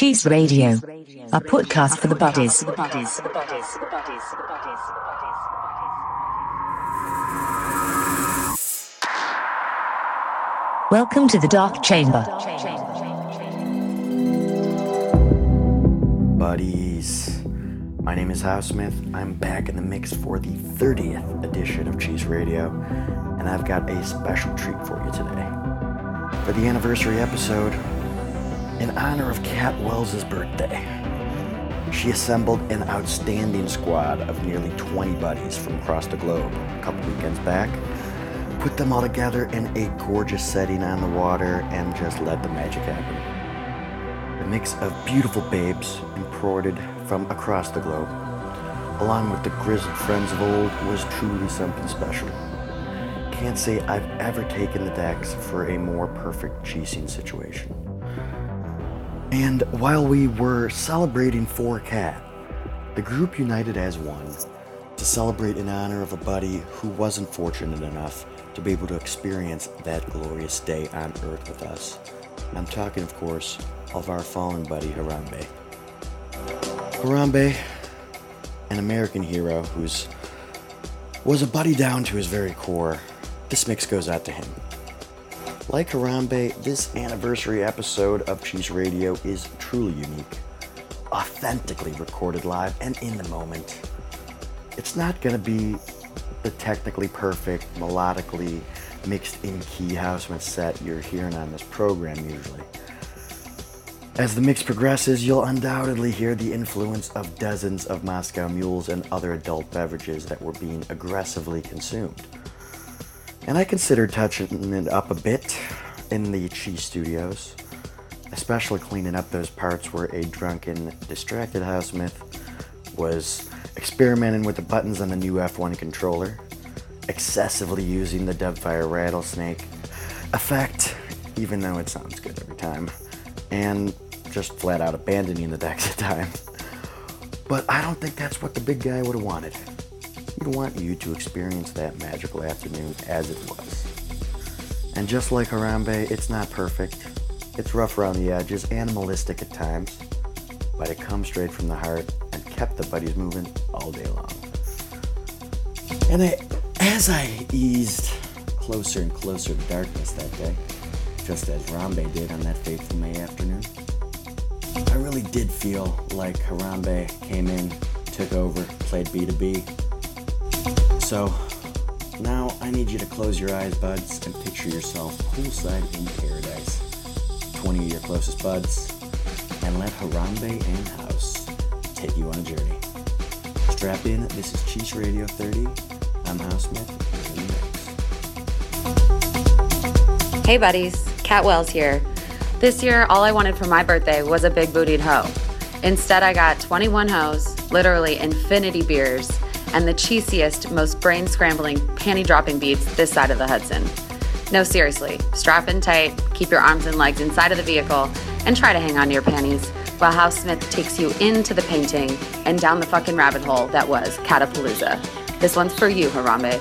Cheese Radio, a podcast for the buddies. Welcome to the Dark Chamber. Buddies, my name is House Smith. I'm back in the mix for the 30th edition of Cheese Radio, and I've got a special treat for you today. For the anniversary episode, in honor of Cat Wells' birthday. She assembled an outstanding squad of nearly 20 buddies from across the globe a couple weekends back, put them all together in a gorgeous setting on the water, and just let the magic happen. A mix of beautiful babes imported from across the globe, along with the grizzled friends of old, was truly something special. Can't say I've ever taken the decks for a more perfect cheesing situation. And while we were celebrating for Cat, the group united as one to celebrate in honor of a buddy who wasn't fortunate enough to be able to experience that glorious day on Earth with us. I'm talking, of course, of our fallen buddy Harambe. Harambe, an American hero who's was a buddy down to his very core. This mix goes out to him. Like Harambe, this anniversary episode of Cheese Radio is truly unique, authentically recorded live and in the moment. It's not going to be the technically perfect, melodically mixed in key Houseman set you're hearing on this program usually. As the mix progresses, you'll undoubtedly hear the influence of dozens of Moscow mules and other adult beverages that were being aggressively consumed. And I considered touching it up a bit in the Chi Studios, especially cleaning up those parts where a drunken, distracted House Smith was experimenting with the buttons on the new F1 controller, excessively using the Dubfire Rattlesnake effect, even though it sounds good every time, and just flat out abandoning the decks at times. But I don't think that's what the big guy would have wanted. He'd want you to experience that magical afternoon as it was. And just like Harambe, it's not perfect. It's rough around the edges, animalistic at times, but it comes straight from the heart and kept the buddies moving all day long. And I, as I eased closer and closer to darkness that day, just as Harambe did on that fateful May afternoon, I really did feel like Harambe came in, took over, played B2B, so, now I need you to close your eyes, buds, and picture yourself poolside in paradise. 20 of your closest buds, and let Harambe and House take you on a journey. Strap in, this is Cheese Radio 30. I'm House Smith. Hey buddies, Cat Wells here. This year, all I wanted for my birthday was a big bootied hoe. Instead, I got 21 hoes, literally infinity beers, and the cheesiest, most brain scrambling, panty dropping beats this side of the Hudson. No, seriously, strap in tight, keep your arms and legs inside of the vehicle, and try to hang on to your panties while House Smith takes you into the painting and down the fucking rabbit hole that was Catapalooza. This one's for you, Harambe.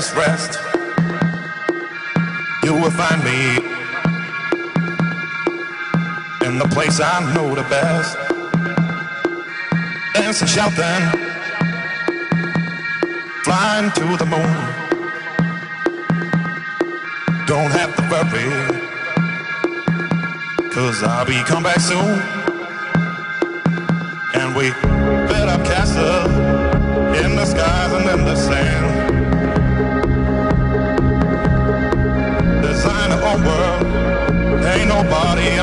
Saddest rest, you will find me in the place I know the best. Dancing, shouting, flying to the moon. Don't have to worry, cause I'll be come back soon.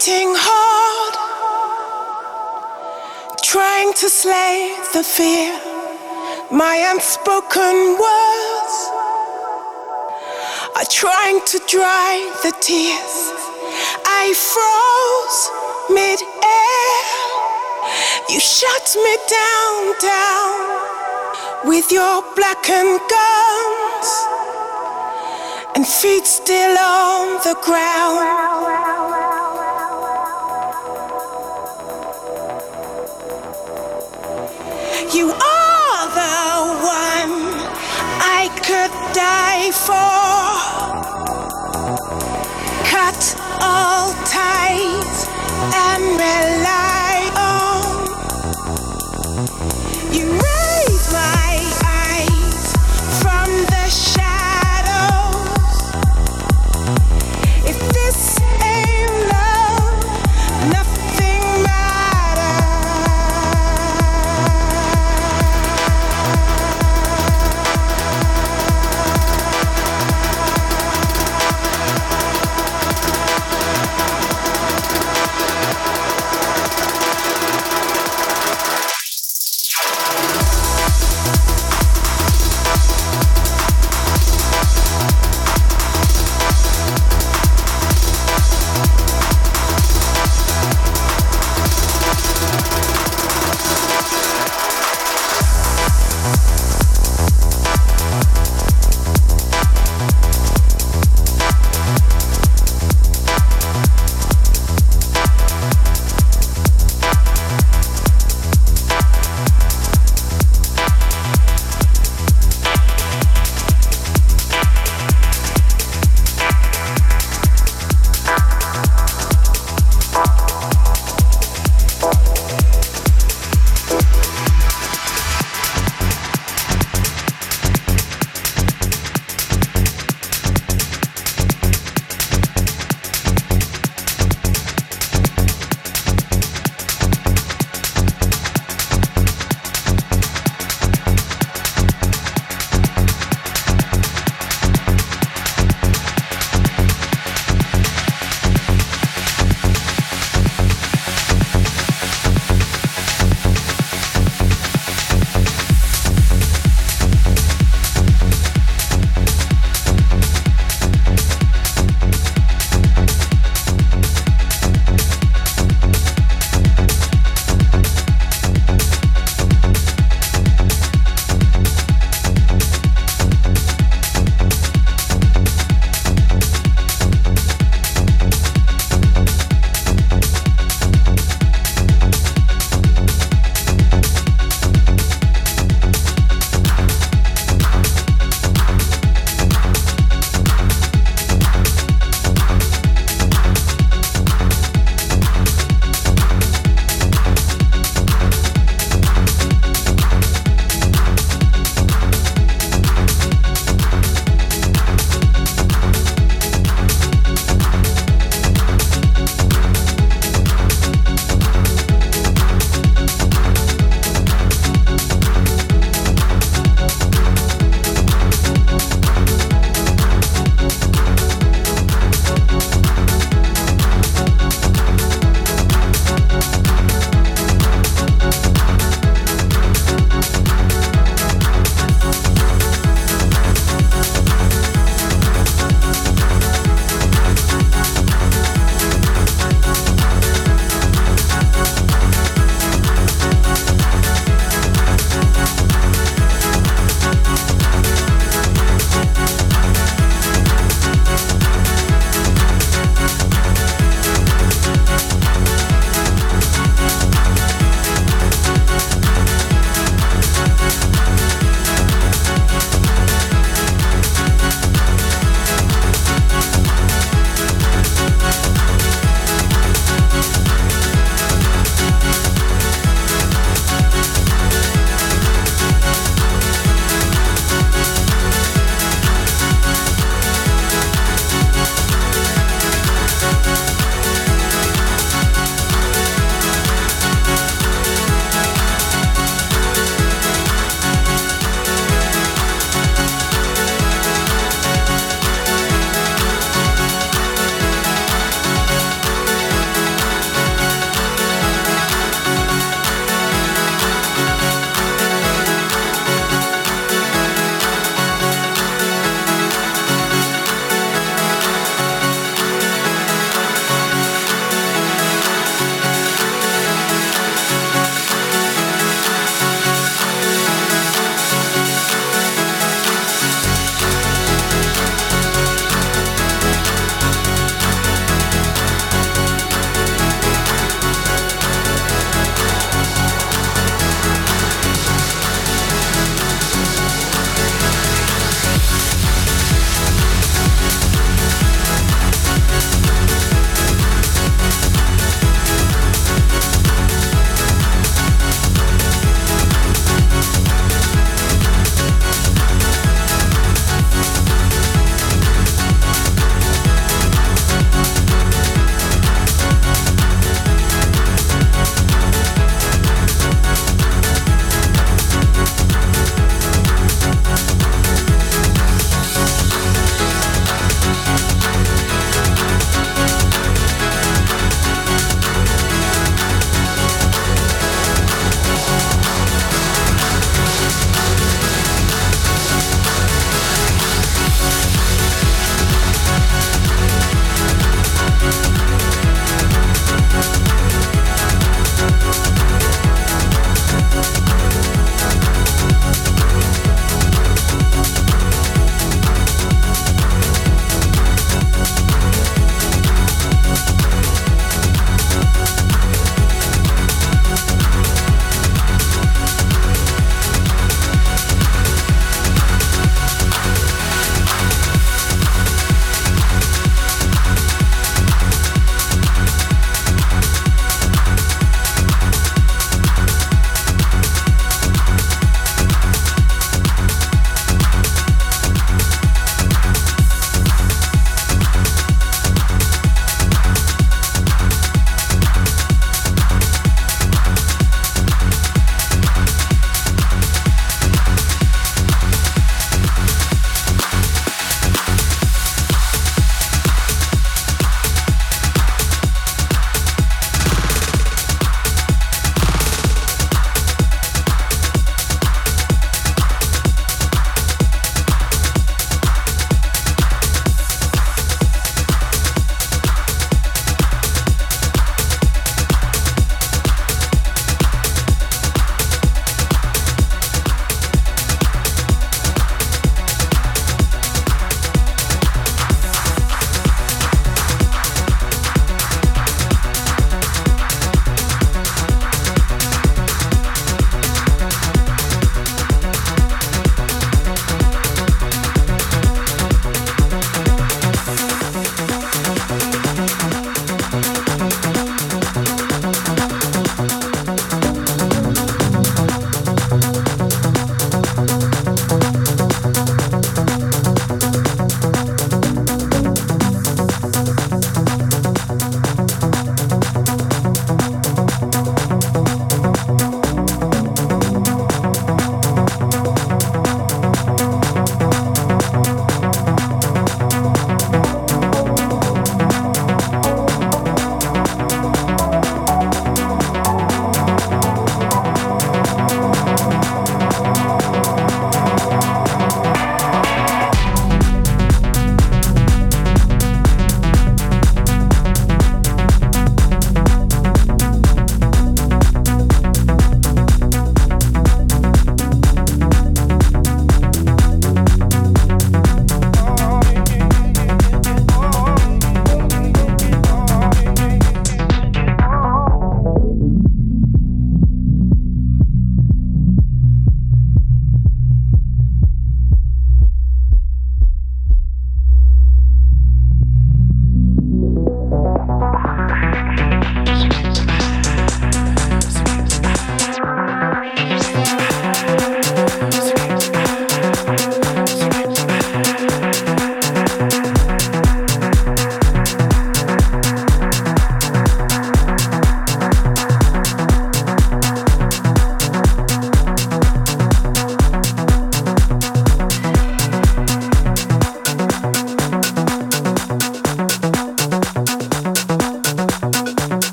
fighting hard, trying to slay the fear. My unspoken words are trying to dry the tears. I froze mid-air. You shut me down, down with your blackened guns and feet still on the ground. You are the one I could die for. Cut all ties and rely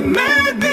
found me